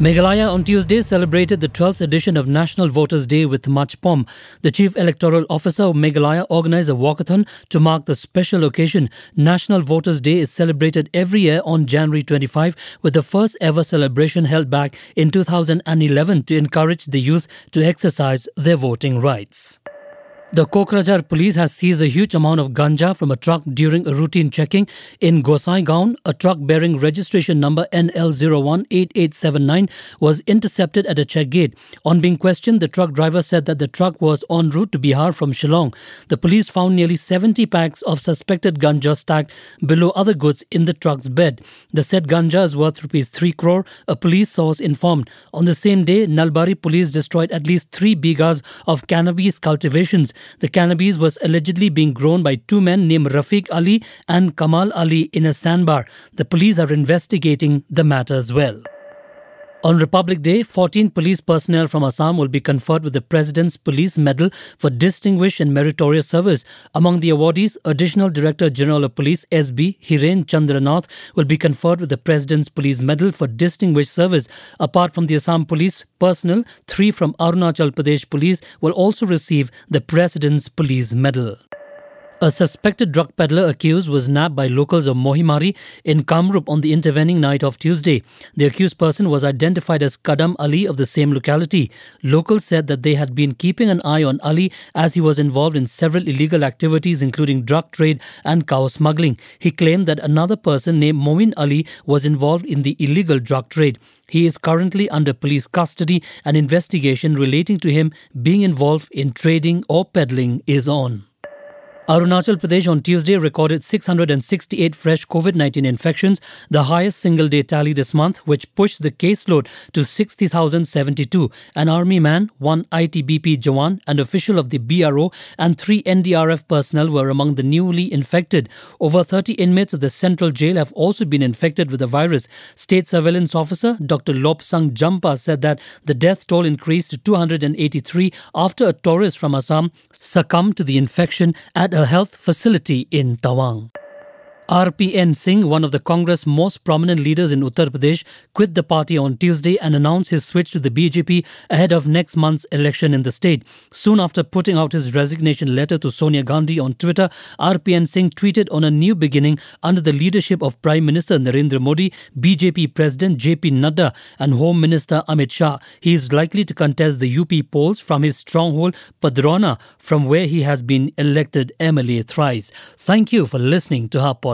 Meghalaya on Tuesday celebrated the 12th edition of National Voters' Day with much pomp. The Chief Electoral Officer of Meghalaya organized a walkathon to mark the special occasion. National Voters' Day is celebrated every year on January 25, with the first ever celebration held back in 2011 to encourage the youth to exercise their voting rights. The Kokrajhar police has seized a huge amount of ganja from a truck during a routine checking in Gosai Gosaigaon. A truck bearing registration number NL018879 was intercepted at a check gate. On being questioned, the truck driver said that the truck was en route to Bihar from Shillong. The police found nearly 70 packs of suspected ganja stacked below other goods in the truck's bed. The said ganja is worth rupees 3 crore, a police source informed. On the same day, Nalbari police destroyed at least 3 bighas of cannabis cultivations. The cannabis was allegedly being grown by two men named Rafiq Ali and Kamal Ali in a sandbar. The police are investigating the matter as well. On Republic Day, 14 police personnel from Assam will be conferred with the President's Police Medal for Distinguished and Meritorious Service. Among the awardees, Additional Director General of Police SB Hiren Chandranath will be conferred with the President's Police Medal for Distinguished Service. Apart from the Assam Police personnel, three from Arunachal Pradesh Police will also receive the President's Police Medal. A suspected drug peddler accused was nabbed by locals of Mohimari in Kamrup on the intervening night of Tuesday. The accused person was identified as Kadam Ali of the same locality. Locals said that they had been keeping an eye on Ali as he was involved in several illegal activities including drug trade and cow smuggling. He claimed that another person named Momin Ali was involved in the illegal drug trade. He is currently under police custody and investigation relating to him being involved in trading or peddling is on. Arunachal Pradesh on Tuesday recorded 668 fresh COVID 19 infections, the highest single day tally this month, which pushed the caseload to 60,072. An army man, one ITBP Jawan, an official of the BRO, and three NDRF personnel were among the newly infected. Over 30 inmates of the central jail have also been infected with the virus. State surveillance officer Dr. Lobsang Jampa said that the death toll increased to 283 after a tourist from Assam succumbed to the infection at a health facility in Tawang. RPN Singh, one of the Congress' most prominent leaders in Uttar Pradesh, quit the party on Tuesday and announced his switch to the BJP ahead of next month's election in the state. Soon after putting out his resignation letter to Sonia Gandhi on Twitter, RPN Singh tweeted on a new beginning under the leadership of Prime Minister Narendra Modi, BJP President JP Nadda, and Home Minister Amit Shah. He is likely to contest the UP polls from his stronghold Padrauna, from where he has been elected MLA thrice. Thank you for listening to our podcast